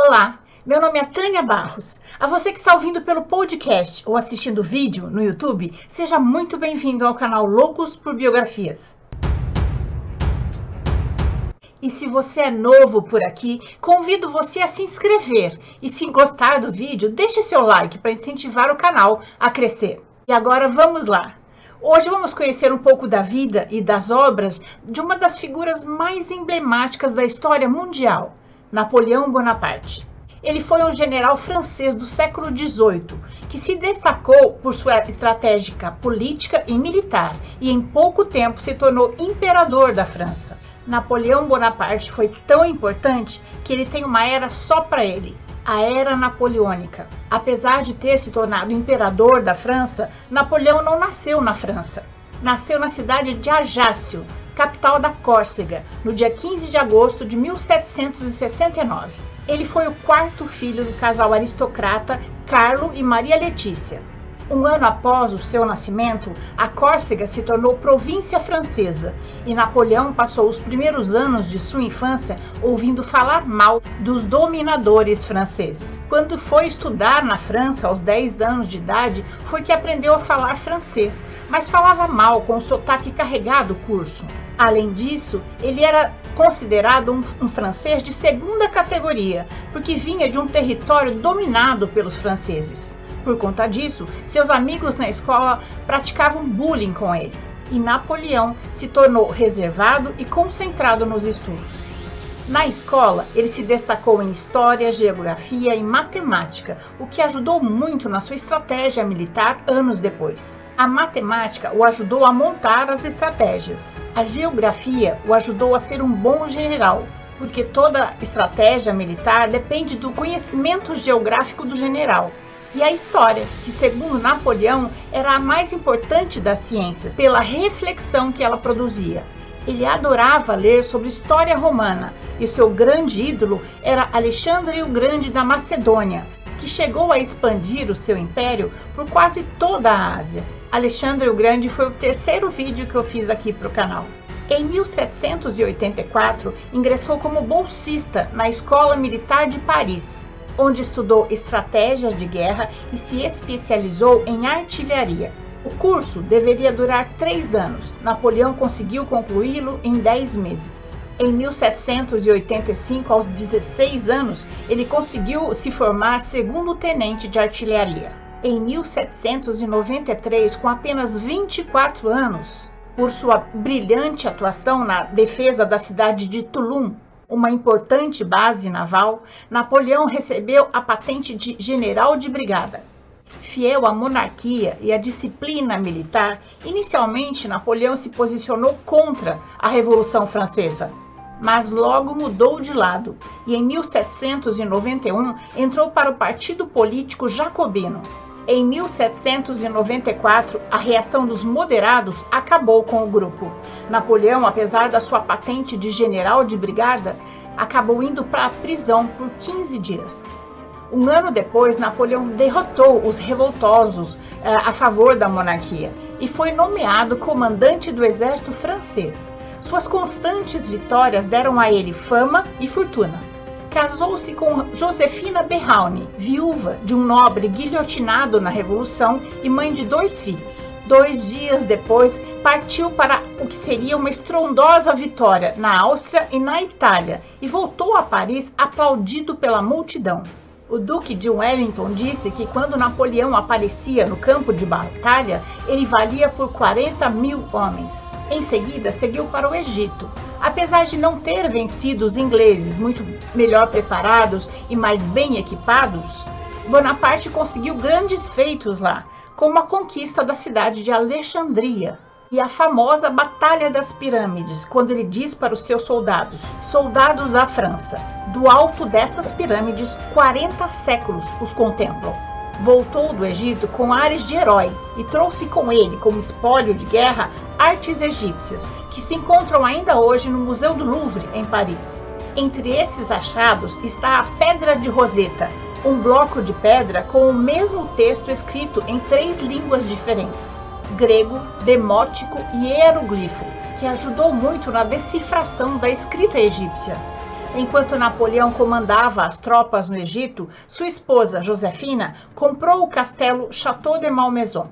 Olá, meu nome é Tânia Barros. A você que está ouvindo pelo podcast ou assistindo vídeo no YouTube, seja muito bem-vindo ao canal Loucos por Biografias. E se você é novo por aqui, convido você a se inscrever e se gostar do vídeo, deixe seu like para incentivar o canal a crescer. E agora vamos lá. Hoje vamos conhecer um pouco da vida e das obras de uma das figuras mais emblemáticas da história mundial, Napoleão Bonaparte. Ele foi um general francês do século XVIII que se destacou por sua estratégia política e militar e em pouco tempo se tornou imperador da França. Napoleão Bonaparte foi tão importante que ele tem uma era só para ele, a Era Napoleônica. Apesar de ter se tornado imperador da França, Napoleão não nasceu na França. Nasceu na cidade de Ajaccio, capital da Córcega, no dia 15 de agosto de 1769. Ele foi o quarto filho do casal aristocrata Carlo e Maria Letícia. Um ano após o seu nascimento, a Córcega se tornou província francesa e Napoleão passou os primeiros anos de sua infância ouvindo falar mal dos dominadores franceses. Quando foi estudar na França aos 10 anos de idade, foi que aprendeu a falar francês, mas falava mal com o sotaque carregado curso. Além disso, ele era considerado um, um, francês de segunda categoria, porque vinha de um território dominado pelos franceses. Por conta disso, seus amigos na escola praticavam bullying com ele, e Napoleão se tornou reservado e concentrado nos estudos. Na escola, ele se destacou em história, geografia e matemática, o que ajudou muito na sua estratégia militar anos depois. A matemática o ajudou a montar as estratégias. A geografia o ajudou a ser um bom general, porque toda estratégia militar depende do conhecimento geográfico do general e a história, que segundo Napoleão era a mais importante das ciências, pela reflexão que ela produzia. Ele adorava ler sobre história romana e seu grande ídolo era Alexandre o Grande da Macedônia, que chegou a expandir o seu império por quase toda a Ásia. Alexandre o Grande foi o terceiro vídeo que eu fiz aqui para o canal. Em 1784, ingressou como bolsista na Escola Militar de Paris onde estudou estratégias de guerra e se especializou em artilharia. O curso deveria durar três anos. Napoleão conseguiu concluí-lo em dez meses. Em 1785, aos 16 anos, ele conseguiu se formar segundo tenente de artilharia. Em 1793, com apenas 24 anos, por sua brilhante atuação na defesa da cidade de Toulon, uma importante base naval, Napoleão recebeu a patente de general de brigada. Fiel à monarquia e à disciplina militar, inicialmente Napoleão se posicionou contra a Revolução Francesa, mas logo mudou de lado e em 1791 entrou para o partido político jacobino. Em 1794, a reação dos moderados acabou com o grupo. Napoleão, apesar da sua patente de general de brigada, acabou indo para a prisão por 15 dias. Um ano depois, Napoleão derrotou os revoltosos eh, a favor da monarquia e foi nomeado comandante do exército francês. Suas constantes vitórias deram a ele fama e fortuna casou-se com Josefina Berraune, viúva de um nobre guilhotinado na Revolução e mãe de dois filhos. Dois dias depois, partiu para o que seria uma estrondosa vitória na Áustria e na Itália e voltou a Paris aplaudido pela multidão. O Duque de Wellington disse que quando Napoleão aparecia no campo de batalha, ele valia por 40 mil homens. Em seguida, seguiu para o Egito. Apesar de não ter vencido os ingleses, muito melhor preparados e mais bem equipados, Bonaparte conseguiu grandes feitos lá, como a conquista da cidade de Alexandria, e a famosa Batalha das Pirâmides, quando ele diz para os seus soldados: Soldados da França, do alto dessas pirâmides, 40 séculos os contemplam. Voltou do Egito com ares de herói e trouxe com ele, como espólio de guerra, artes egípcias, que se encontram ainda hoje no Museu do Louvre, em Paris. Entre esses achados está a Pedra de Roseta, um bloco de pedra com o mesmo texto escrito em três línguas diferentes grego, demótico e hieroglifo, que ajudou muito na decifração da escrita egípcia. Enquanto Napoleão comandava as tropas no Egito, sua esposa, Josefina, comprou o castelo Château de Malmaison.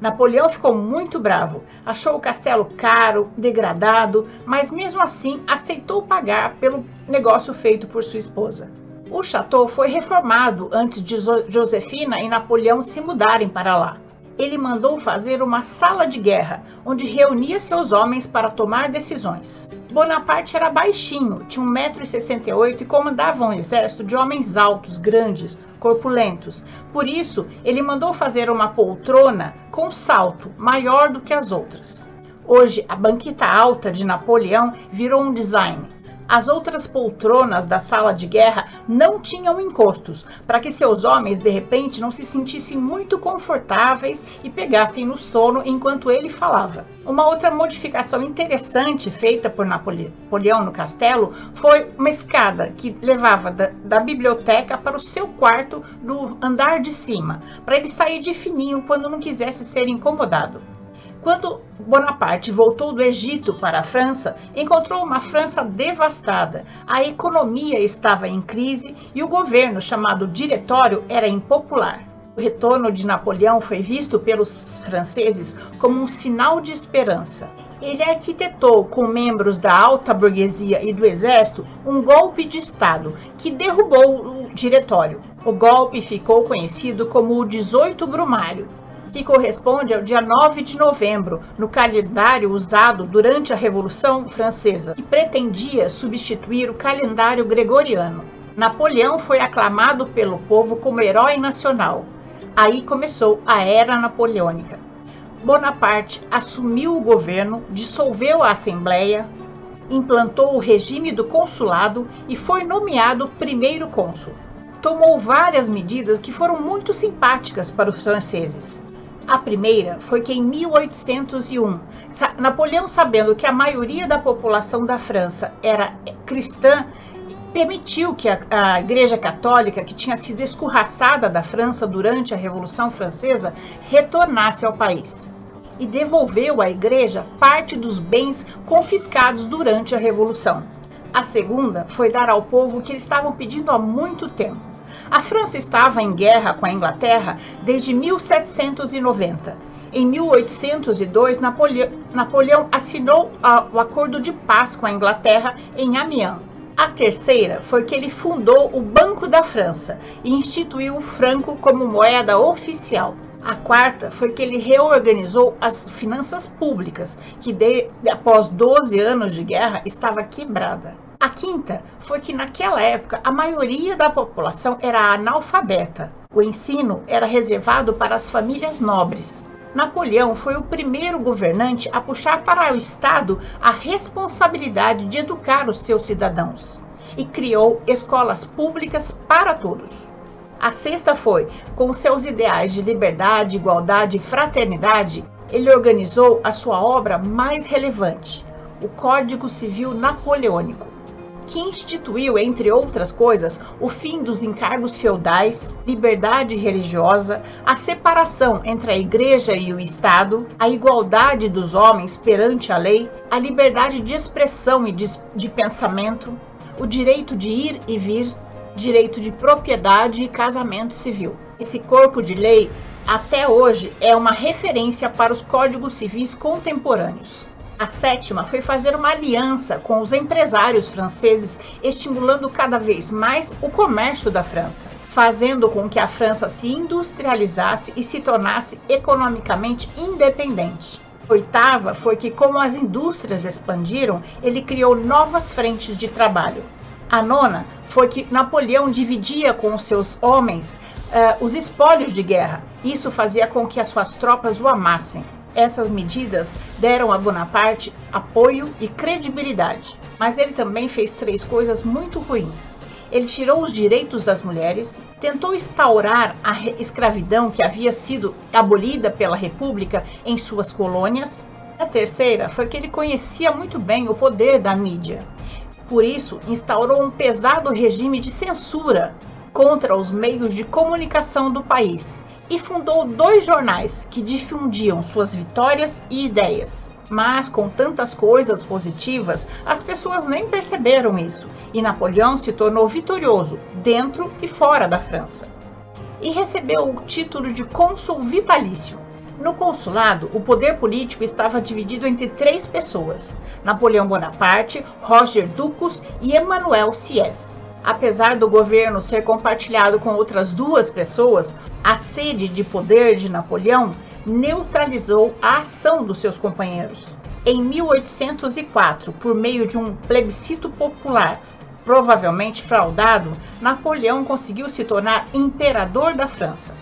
Napoleão ficou muito bravo, achou o castelo caro, degradado, mas mesmo assim aceitou pagar pelo negócio feito por sua esposa. O chateau foi reformado antes de Josefina e Napoleão se mudarem para lá ele mandou fazer uma sala de guerra, onde reunia seus homens para tomar decisões. Bonaparte era baixinho, tinha 1,68m e comandava um exército de homens altos, grandes, corpulentos. Por isso, ele mandou fazer uma poltrona com salto maior do que as outras. Hoje, a banqueta alta de Napoleão virou um design as outras poltronas da sala de guerra não tinham encostos, para que seus homens de repente não se sentissem muito confortáveis e pegassem no sono enquanto ele falava. Uma outra modificação interessante feita por Napoleão no castelo foi uma escada que levava da, da biblioteca para o seu quarto no andar de cima, para ele sair de fininho quando não quisesse ser incomodado. Quando Bonaparte voltou do Egito para a França, encontrou uma França devastada. A economia estava em crise e o governo, chamado Diretório, era impopular. O retorno de Napoleão foi visto pelos franceses como um sinal de esperança. Ele arquitetou, com membros da alta burguesia e do exército, um golpe de Estado que derrubou o diretório. O golpe ficou conhecido como o 18 Brumário que corresponde ao dia 9 de novembro, no calendário usado durante a Revolução Francesa, e pretendia substituir o calendário gregoriano. Napoleão foi aclamado pelo povo como herói nacional. Aí começou a Era Napoleônica. Bonaparte assumiu o governo, dissolveu a Assembleia, implantou o regime do consulado e foi nomeado primeiro cônsul. Tomou várias medidas que foram muito simpáticas para os franceses. A primeira foi que em 1801, Napoleão, sabendo que a maioria da população da França era cristã, permitiu que a, a, Igreja Católica, que tinha sido escorraçada da França durante a Revolução Francesa, retornasse ao país. E devolveu à Igreja parte dos bens confiscados durante a Revolução. A segunda foi dar ao povo o que eles estavam pedindo há muito tempo a França estava em guerra com a Inglaterra desde 1790. Em 1802, Napoleão, Napoleão assinou a, o acordo de paz com a Inglaterra em Amiens. A terceira foi que ele fundou o Banco da França e instituiu o franco como moeda oficial. A quarta foi que ele reorganizou as finanças públicas, que de, após 12 anos de guerra estava quebrada. A quinta foi que naquela época a maioria da população era analfabeta. O ensino era reservado para as famílias nobres. Napoleão foi o primeiro governante a puxar para o Estado a responsabilidade de educar os seus cidadãos e criou escolas públicas para todos. A sexta foi, com seus ideais de liberdade, igualdade e fraternidade, ele organizou a sua obra mais relevante, o Código Civil Napoleônico que instituiu, entre outras coisas, o fim dos encargos feudais, liberdade religiosa, a separação entre a igreja e o Estado, a igualdade dos homens perante a lei, a liberdade de expressão e de, de pensamento, o direito de ir e vir, direito de propriedade e casamento civil. Esse corpo de lei, até hoje, é uma referência para os códigos civis contemporâneos. A sétima foi fazer uma aliança com os empresários franceses, estimulando cada vez mais o comércio da França, fazendo com que a França se industrializasse e se tornasse economicamente independente. Oitava foi que, como as indústrias expandiram, ele criou novas frentes de trabalho. A nona foi que Napoleão dividia com seus homens uh, os espólios de guerra. Isso fazia com que as suas tropas o amassem. Essas medidas deram a Bonaparte apoio e credibilidade. Mas ele também fez três coisas muito ruins. Ele tirou os direitos das mulheres, tentou instaurar a escravidão que havia sido abolida pela República em suas colônias. A terceira foi que ele conhecia muito bem o poder da mídia. Por isso, instaurou um pesado regime de censura contra os meios de comunicação do país, e fundou dois jornais que difundiam suas vitórias e ideias. Mas com tantas coisas positivas, as pessoas nem perceberam isso, e Napoleão se tornou vitorioso dentro e fora da França. E recebeu o título de cônsul vitalício. No consulado, o poder político estava dividido entre três pessoas: Napoleão Bonaparte, Roger Ducos e Emmanuel Sieyès. Apesar do governo ser compartilhado com outras duas pessoas, a sede de poder de Napoleão neutralizou a ação dos seus companheiros. Em 1804, por meio de um plebiscito popular, provavelmente fraudado, Napoleão conseguiu se tornar imperador da França.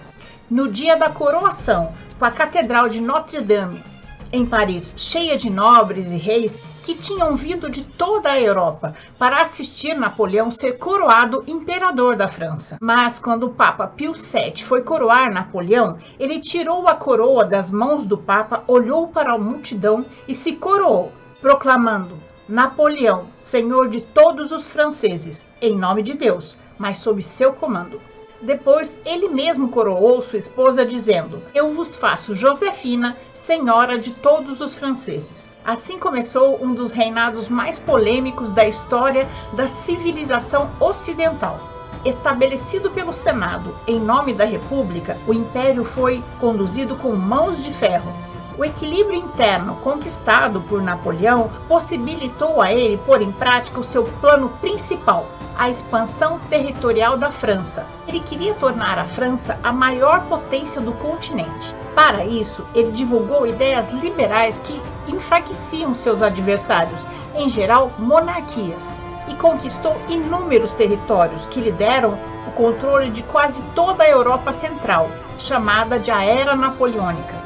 No dia da coroação, com a Catedral de Notre-Dame, em Paris, cheia de nobres e reis que tinham vindo de toda a Europa para assistir Napoleão ser coroado imperador da França. Mas quando o Papa Pio VII foi coroar Napoleão, ele tirou a coroa das mãos do Papa, olhou para a multidão e se coroou, proclamando: Napoleão, senhor de todos os franceses, em nome de Deus, mas sob seu comando. Depois, ele mesmo coroou sua esposa, dizendo: Eu vos faço Josefina, senhora de todos os franceses. Assim começou um dos reinados mais polêmicos da história da civilização ocidental. Estabelecido pelo Senado em nome da República, o império foi conduzido com mãos de ferro. O equilíbrio interno conquistado por Napoleão possibilitou a ele pôr em prática o seu plano principal, a expansão territorial da França. Ele queria tornar a França a maior potência do continente. Para isso, ele divulgou ideias liberais que enfraqueciam seus adversários, em geral monarquias, e conquistou inúmeros territórios que lhe deram o controle de quase toda a Europa Central, chamada de a Era Napoleônica.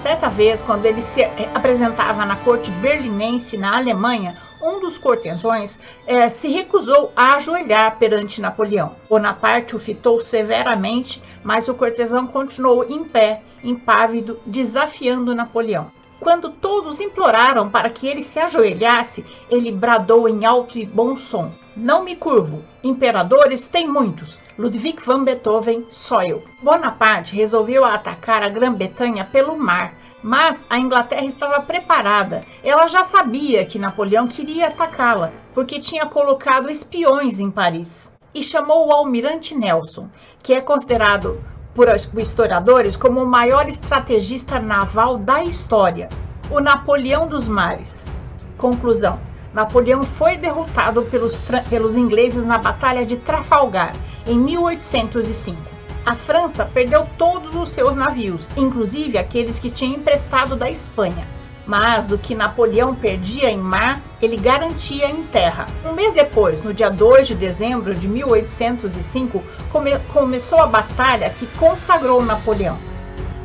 Certa vez, quando ele se apresentava na corte berlinense na Alemanha, um dos cortesões é, se recusou a ajoelhar perante Napoleão. Bonaparte o fitou severamente, mas o cortesão continuou em pé, impávido, desafiando Napoleão. Quando todos imploraram para que ele se ajoelhasse, ele bradou em alto e bom som: Não me curvo. Imperadores tem muitos. Ludwig van Beethoven, eu. Bonaparte resolveu atacar a Grã-Bretanha pelo mar, mas a Inglaterra estava preparada. Ela já sabia que Napoleão queria atacá-la, porque tinha colocado espiões em Paris. E chamou o almirante Nelson, que é considerado por historiadores como o maior estrategista naval da história, o Napoleão dos Mares. Conclusão: Napoleão foi derrotado pelos, pelos ingleses na Batalha de Trafalgar em 1805 a França perdeu todos os seus navios, inclusive aqueles que tinha emprestado da Espanha. Mas o que Napoleão perdia em mar, ele garantia em terra. Um mês depois, no dia 2 de dezembro de 1805, come começou a batalha que consagrou Napoleão.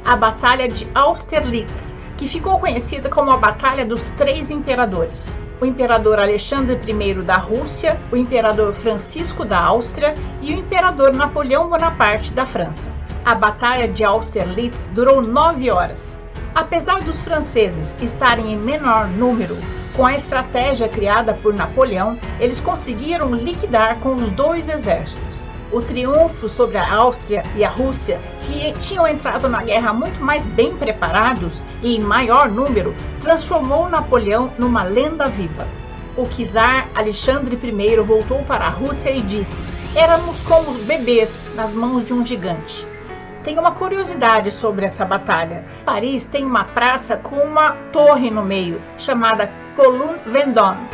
A Batalha de Austerlitz, que ficou conhecida como a Batalha dos Três Imperadores o imperador Alexandre I da Rússia, o imperador Francisco da Áustria e o imperador Napoleão Bonaparte da França. A Batalha de Austerlitz durou nove horas. Apesar dos franceses estarem em menor número, com a estratégia criada por Napoleão, eles conseguiram liquidar com os dois exércitos o triunfo sobre a Áustria e a Rússia, que tinham entrado na guerra muito mais bem preparados e em maior número, transformou Napoleão numa lenda viva. O czar Alexandre I voltou para a Rússia e disse: Éramos como bebês nas mãos de um gigante. Tem uma curiosidade sobre essa batalha. Paris tem uma praça com uma torre no meio, chamada Colonne Vendôme,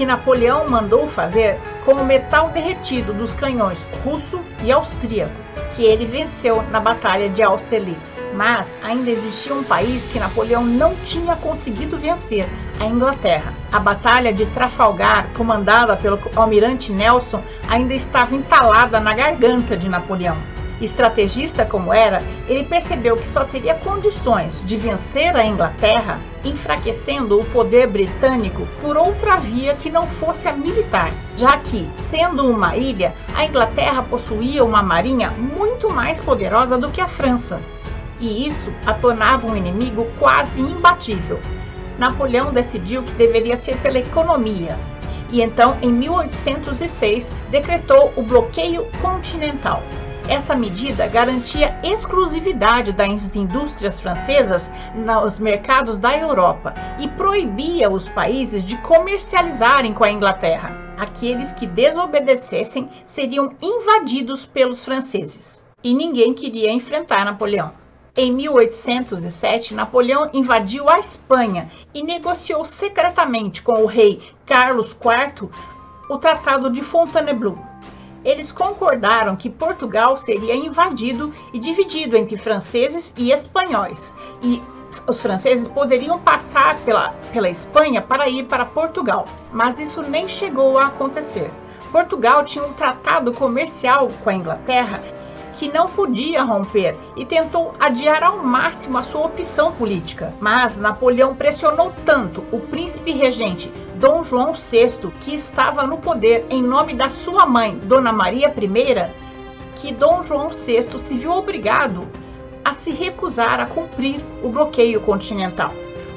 que Napoleão mandou fazer com o metal derretido dos canhões russo e austríaco, que ele venceu na Batalha de Austerlitz. Mas ainda existia um país que Napoleão não tinha conseguido vencer, a Inglaterra. A Batalha de Trafalgar, comandada pelo almirante Nelson, ainda estava entalada na garganta de Napoleão. Estrategista como era, ele percebeu que só teria condições de vencer a Inglaterra enfraquecendo o poder britânico por outra via que não fosse a militar, já que, sendo uma ilha, a Inglaterra possuía uma marinha muito mais poderosa do que a França, e isso a tornava um inimigo quase imbatível. Napoleão decidiu que deveria ser pela economia, e então, em 1806, decretou o bloqueio continental Essa medida garantia exclusividade das indústrias francesas nos mercados da Europa e proibia os países de comercializarem com a Inglaterra. Aqueles que desobedecessem seriam invadidos pelos franceses. E ninguém queria enfrentar Napoleão. Em 1807, Napoleão invadiu a Espanha e negociou secretamente com o rei Carlos IV o Tratado de Fontainebleau eles concordaram que Portugal seria invadido e dividido entre franceses e espanhóis, e os franceses poderiam passar pela, pela Espanha para ir para Portugal, mas isso nem chegou a acontecer. Portugal tinha um tratado comercial com a Inglaterra que não podia romper e tentou adiar ao máximo a sua opção política. Mas Napoleão pressionou tanto o príncipe regente Dom João VI, que estava no poder em nome da sua mãe, Dona Maria I, que Dom João VI se viu obrigado a se recusar a cumprir o bloqueio continental.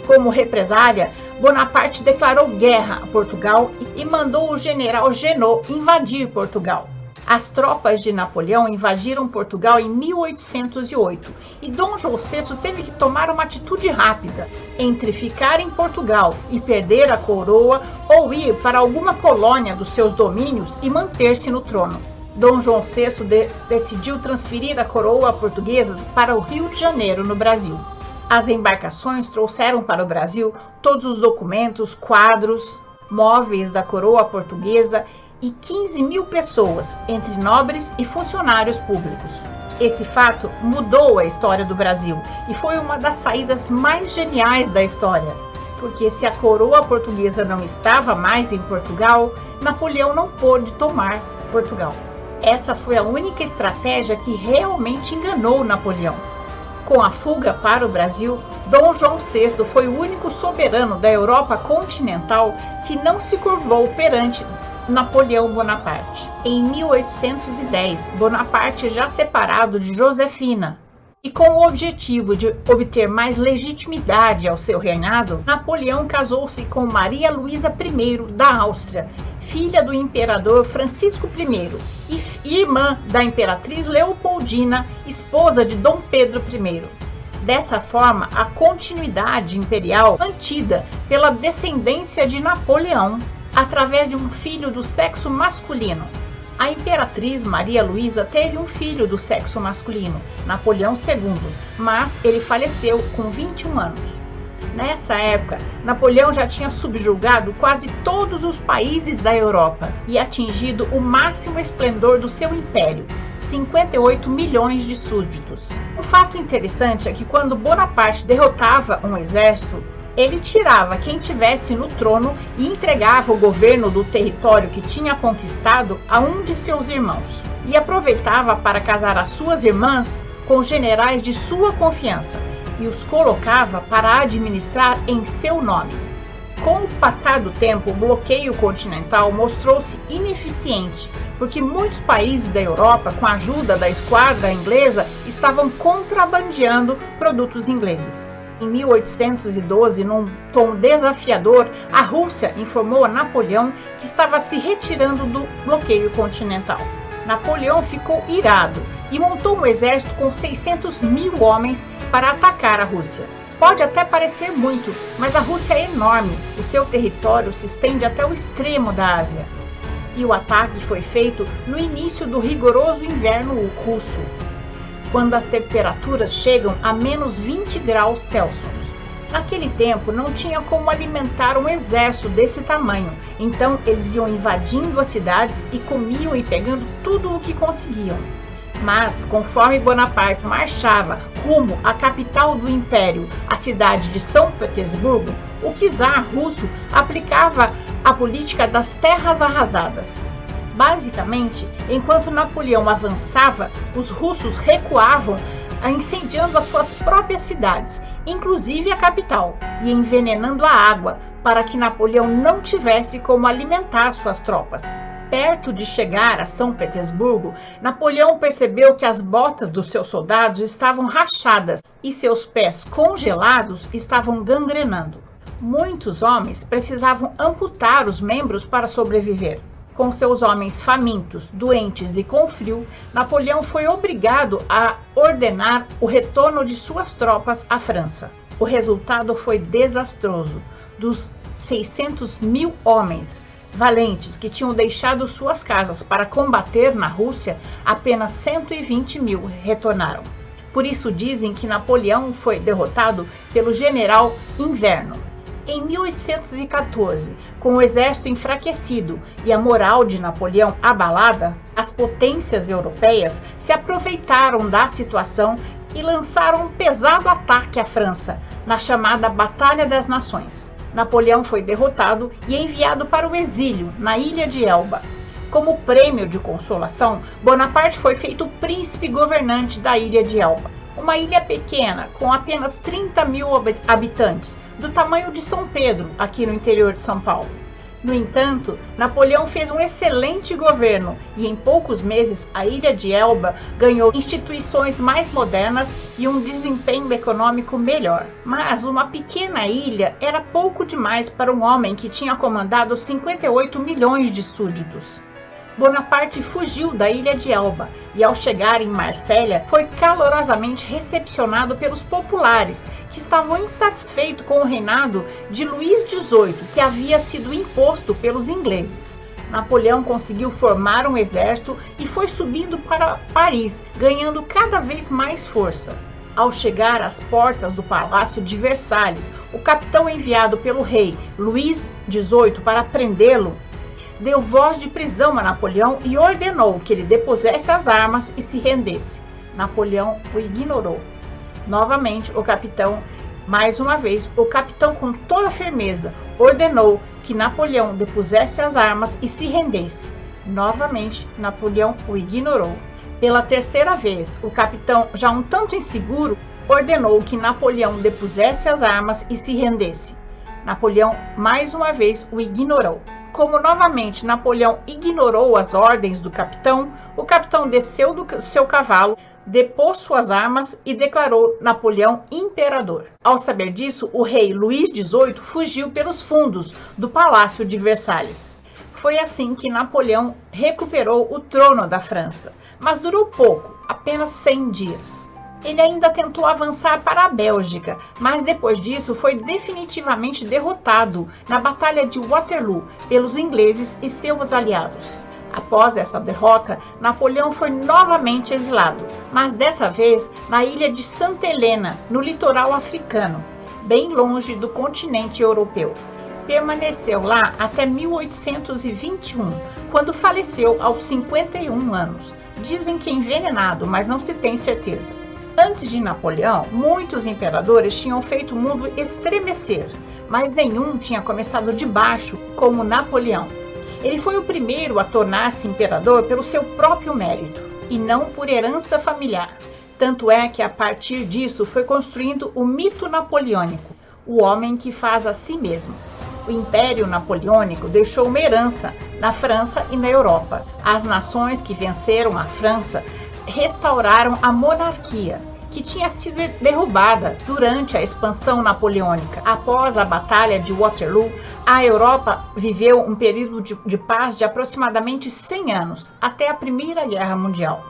Como represália, Bonaparte declarou guerra a Portugal e mandou o general Genot invadir Portugal. As tropas de Napoleão invadiram Portugal em 1808 e Dom João VI teve que tomar uma atitude rápida entre ficar em Portugal e perder a coroa ou ir para alguma colônia dos seus domínios e manter-se no trono. Dom João VI de decidiu transferir a coroa portuguesa para o Rio de Janeiro, no Brasil. As embarcações trouxeram para o Brasil todos os documentos, quadros, móveis da coroa portuguesa e 15 mil pessoas, entre nobres e funcionários públicos. Esse fato mudou a história do Brasil e foi uma das saídas mais geniais da história. Porque se a coroa portuguesa não estava mais em Portugal, Napoleão não pôde tomar Portugal. Essa foi a única estratégia que realmente enganou Napoleão. Com a fuga para o Brasil, Dom João VI foi o único soberano da Europa continental que não se curvou perante Napoleão Bonaparte. Em 1810, Bonaparte, já separado de Josefina, e com o objetivo de obter mais legitimidade ao seu reinado, Napoleão casou-se com Maria Luísa I da Áustria, filha do imperador Francisco I e irmã da imperatriz Leopoldina, esposa de Dom Pedro I. Dessa forma, a continuidade imperial mantida pela descendência de Napoleão através de um filho do sexo masculino. A imperatriz Maria Luísa teve um filho do sexo masculino, Napoleão II, mas ele faleceu com 21 anos. Nessa época, Napoleão já tinha subjugado quase todos os países da Europa e atingido o máximo esplendor do seu império, 58 milhões de súditos. Um fato interessante é que quando Bonaparte derrotava um exército, ele tirava quem tivesse no trono e entregava o governo do território que tinha conquistado a um de seus irmãos, e aproveitava para casar as suas irmãs com generais de sua confiança e os colocava para administrar em seu nome. Com o passar do tempo, o bloqueio continental mostrou-se ineficiente, porque muitos países da Europa, com a ajuda da esquadra inglesa, estavam contrabandeando produtos ingleses. Em 1812, num tom desafiador, a Rússia informou a Napoleão que estava se retirando do bloqueio continental. Napoleão ficou irado e montou um exército com 600 mil homens para atacar a Rússia. Pode até parecer muito, mas a Rússia é enorme, o seu território se estende até o extremo da Ásia. E o ataque foi feito no início do rigoroso inverno russo, quando as temperaturas chegam a menos 20 graus Celsius. Naquele tempo não tinha como alimentar um exército desse tamanho, então eles iam invadindo as cidades e comiam e pegando tudo o que conseguiam. Mas, conforme Bonaparte marchava rumo à capital do império, a cidade de São Petersburgo, o czar russo aplicava a política das terras arrasadas. Basicamente, enquanto Napoleão avançava, os russos recuavam, incendiando as suas próprias cidades, inclusive a capital, e envenenando a água para que Napoleão não tivesse como alimentar suas tropas. Perto de chegar a São Petersburgo, Napoleão percebeu que as botas dos seus soldados estavam rachadas e seus pés congelados estavam gangrenando. Muitos homens precisavam amputar os membros para sobreviver. Com seus homens famintos, doentes e com frio, Napoleão foi obrigado a ordenar o retorno de suas tropas à França. O resultado foi desastroso. Dos 600 mil homens valentes que tinham deixado suas casas para combater na Rússia, apenas 120 mil retornaram. Por isso dizem que Napoleão foi derrotado pelo general Inverno. Em 1814, com o exército enfraquecido e a moral de Napoleão abalada, as potências europeias se aproveitaram da situação e lançaram um pesado ataque à França, na chamada Batalha das Nações. Napoleão foi derrotado e enviado para o exílio, na ilha de Elba. Como prêmio de consolação, Bonaparte foi feito príncipe governante da ilha de Elba uma ilha pequena, com apenas 30 mil habitantes, do tamanho de São Pedro, aqui no interior de São Paulo. No entanto, Napoleão fez um excelente governo e em poucos meses a ilha de Elba ganhou instituições mais modernas e um desempenho econômico melhor. Mas uma pequena ilha era pouco demais para um homem que tinha comandado 58 milhões de súditos. Bonaparte fugiu da ilha de Elba e, ao chegar em Marsella, foi calorosamente recepcionado pelos populares, que estavam insatisfeitos com o reinado de Luís XVIII, que havia sido imposto pelos ingleses. Napoleão conseguiu formar um exército e foi subindo para Paris, ganhando cada vez mais força. Ao chegar às portas do Palácio de Versalhes, o capitão enviado pelo rei Luís XVIII para prendê-lo deu voz de prisão a Napoleão e ordenou que ele depusesse as armas e se rendesse. Napoleão o ignorou. Novamente, o capitão, mais uma vez, o capitão, com toda firmeza, ordenou que Napoleão depusesse as armas e se rendesse. Novamente, Napoleão o ignorou. Pela terceira vez, o capitão, já um tanto inseguro, ordenou que Napoleão depusesse as armas e se rendesse. Napoleão, mais uma vez, o ignorou. Como novamente Napoleão ignorou as ordens do capitão, o capitão desceu do seu cavalo, depôs suas armas e declarou Napoleão imperador. Ao saber disso, o rei Luís XVIII fugiu pelos fundos do Palácio de Versalhes. Foi assim que Napoleão recuperou o trono da França, mas durou pouco, apenas 100 dias. Ele ainda tentou avançar para a Bélgica, mas depois disso foi definitivamente derrotado na Batalha de Waterloo pelos ingleses e seus aliados. Após essa derrota, Napoleão foi novamente exilado, mas dessa vez na ilha de Santa Helena, no litoral africano, bem longe do continente europeu. Permaneceu lá até 1821, quando faleceu aos 51 anos. Dizem que envenenado, mas não se tem certeza. Antes de Napoleão, muitos imperadores tinham feito o mundo estremecer, mas nenhum tinha começado de baixo como Napoleão. Ele foi o primeiro a tornar-se imperador pelo seu próprio mérito e não por herança familiar. Tanto é que a partir disso foi construindo o mito napoleônico, o homem que faz a si mesmo. O Império Napoleônico deixou uma herança na França e na Europa. As nações que venceram a França restauraram a monarquia, que tinha sido derrubada durante a expansão napoleônica. Após a Batalha de Waterloo, a Europa viveu um período de, de paz de aproximadamente 100 anos, até a Primeira Guerra Mundial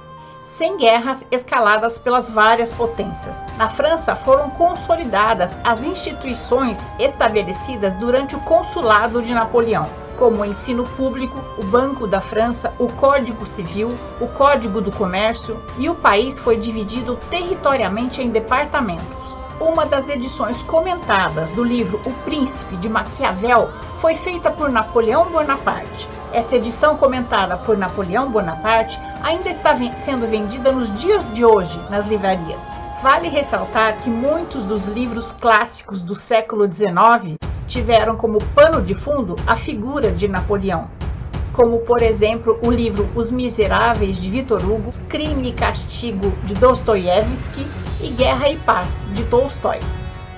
sem guerras escaladas pelas várias potências. Na França foram consolidadas as instituições estabelecidas durante o consulado de Napoleão como o ensino público, o Banco da França, o Código Civil, o Código do Comércio, e o país foi dividido territorialmente em departamentos. Uma das edições comentadas do livro O Príncipe de Maquiavel foi feita por Napoleão Bonaparte. Essa edição comentada por Napoleão Bonaparte ainda está sendo vendida nos dias de hoje nas livrarias. Vale ressaltar que muitos dos livros clássicos do século XIX tiveram como pano de fundo a figura de Napoleão, como por exemplo o livro Os Miseráveis de Victor Hugo, Crime e Castigo de Dostoiévski e Guerra e Paz de Tolstói.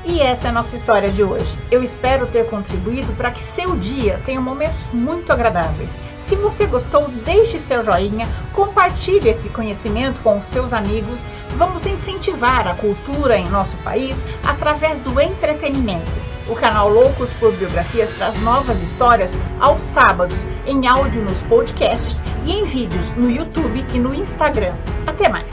E essa é a nossa história de hoje. Eu espero ter contribuído para que seu dia tenha momentos muito agradáveis. Se você gostou, deixe seu joinha, compartilhe esse conhecimento com os seus amigos. Vamos incentivar a cultura em nosso país através do entretenimento O canal Loucos por Biografias traz novas histórias aos sábados, em áudio nos podcasts e em vídeos no YouTube e no Instagram. Até mais!